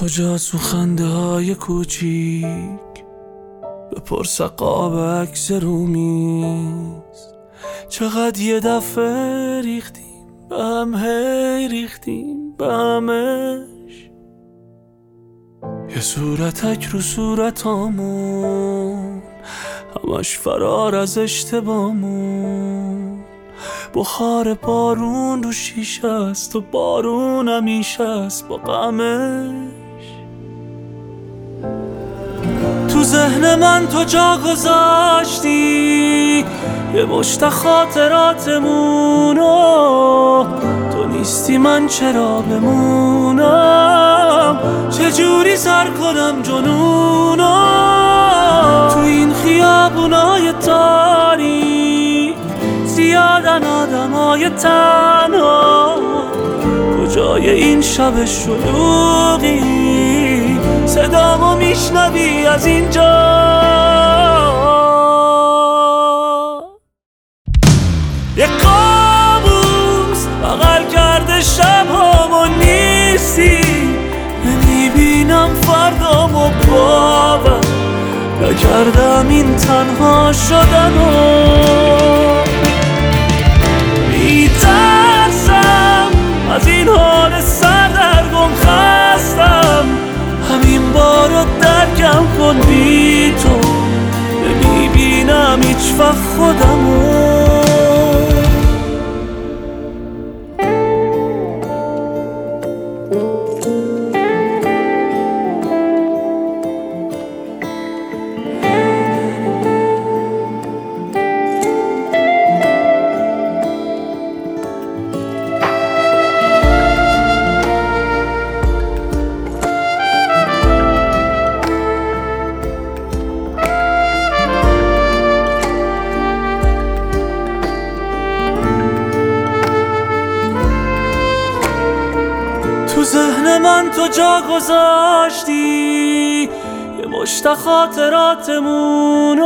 کجا سوخنده های کوچیک؟ به پرسقاب عکس رومیز چقدر یه دفعه ریختیم به هم هی ریختیم به همش. یه صورتک رو صورتامون همش فرار از اشتبامون بخار بارون رو شیشه است و بارون همیشه است با غمش. من تو جا گذاشتی؟ یه مشت خاطراتمونو تو نیستی من چرا بمونم؟ چجوری سر کنم جنونو تو این خیابونای تاریک؟ زیادن آدمای تنها. کجای این شب شلوغی؟ صدامو میشنوی از اینجا. یه قابوس بغل کرده شب همو نیستی. نمی‌بینم فردامو باور. نکردم این تنها شدن و بارو درکم کن بی تو؟ نمی‌بینم هیچ وقت خودمو. تو ذهن من تو جا گذاشتی یه مشت خاطراتمونو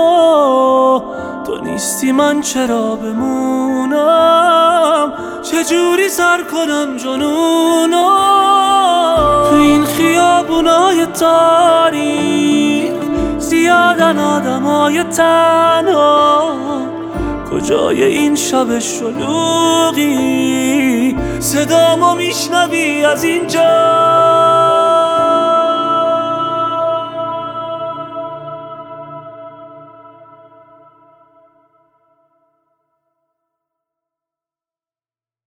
تو نیستی من چرا بمونم؟ چجوری سر کنم جنونو تو این خیابونای تاریک زیادن آدمای تنها. کجای این شب شلوغی؟ صدامو میشنوی از اینجا؟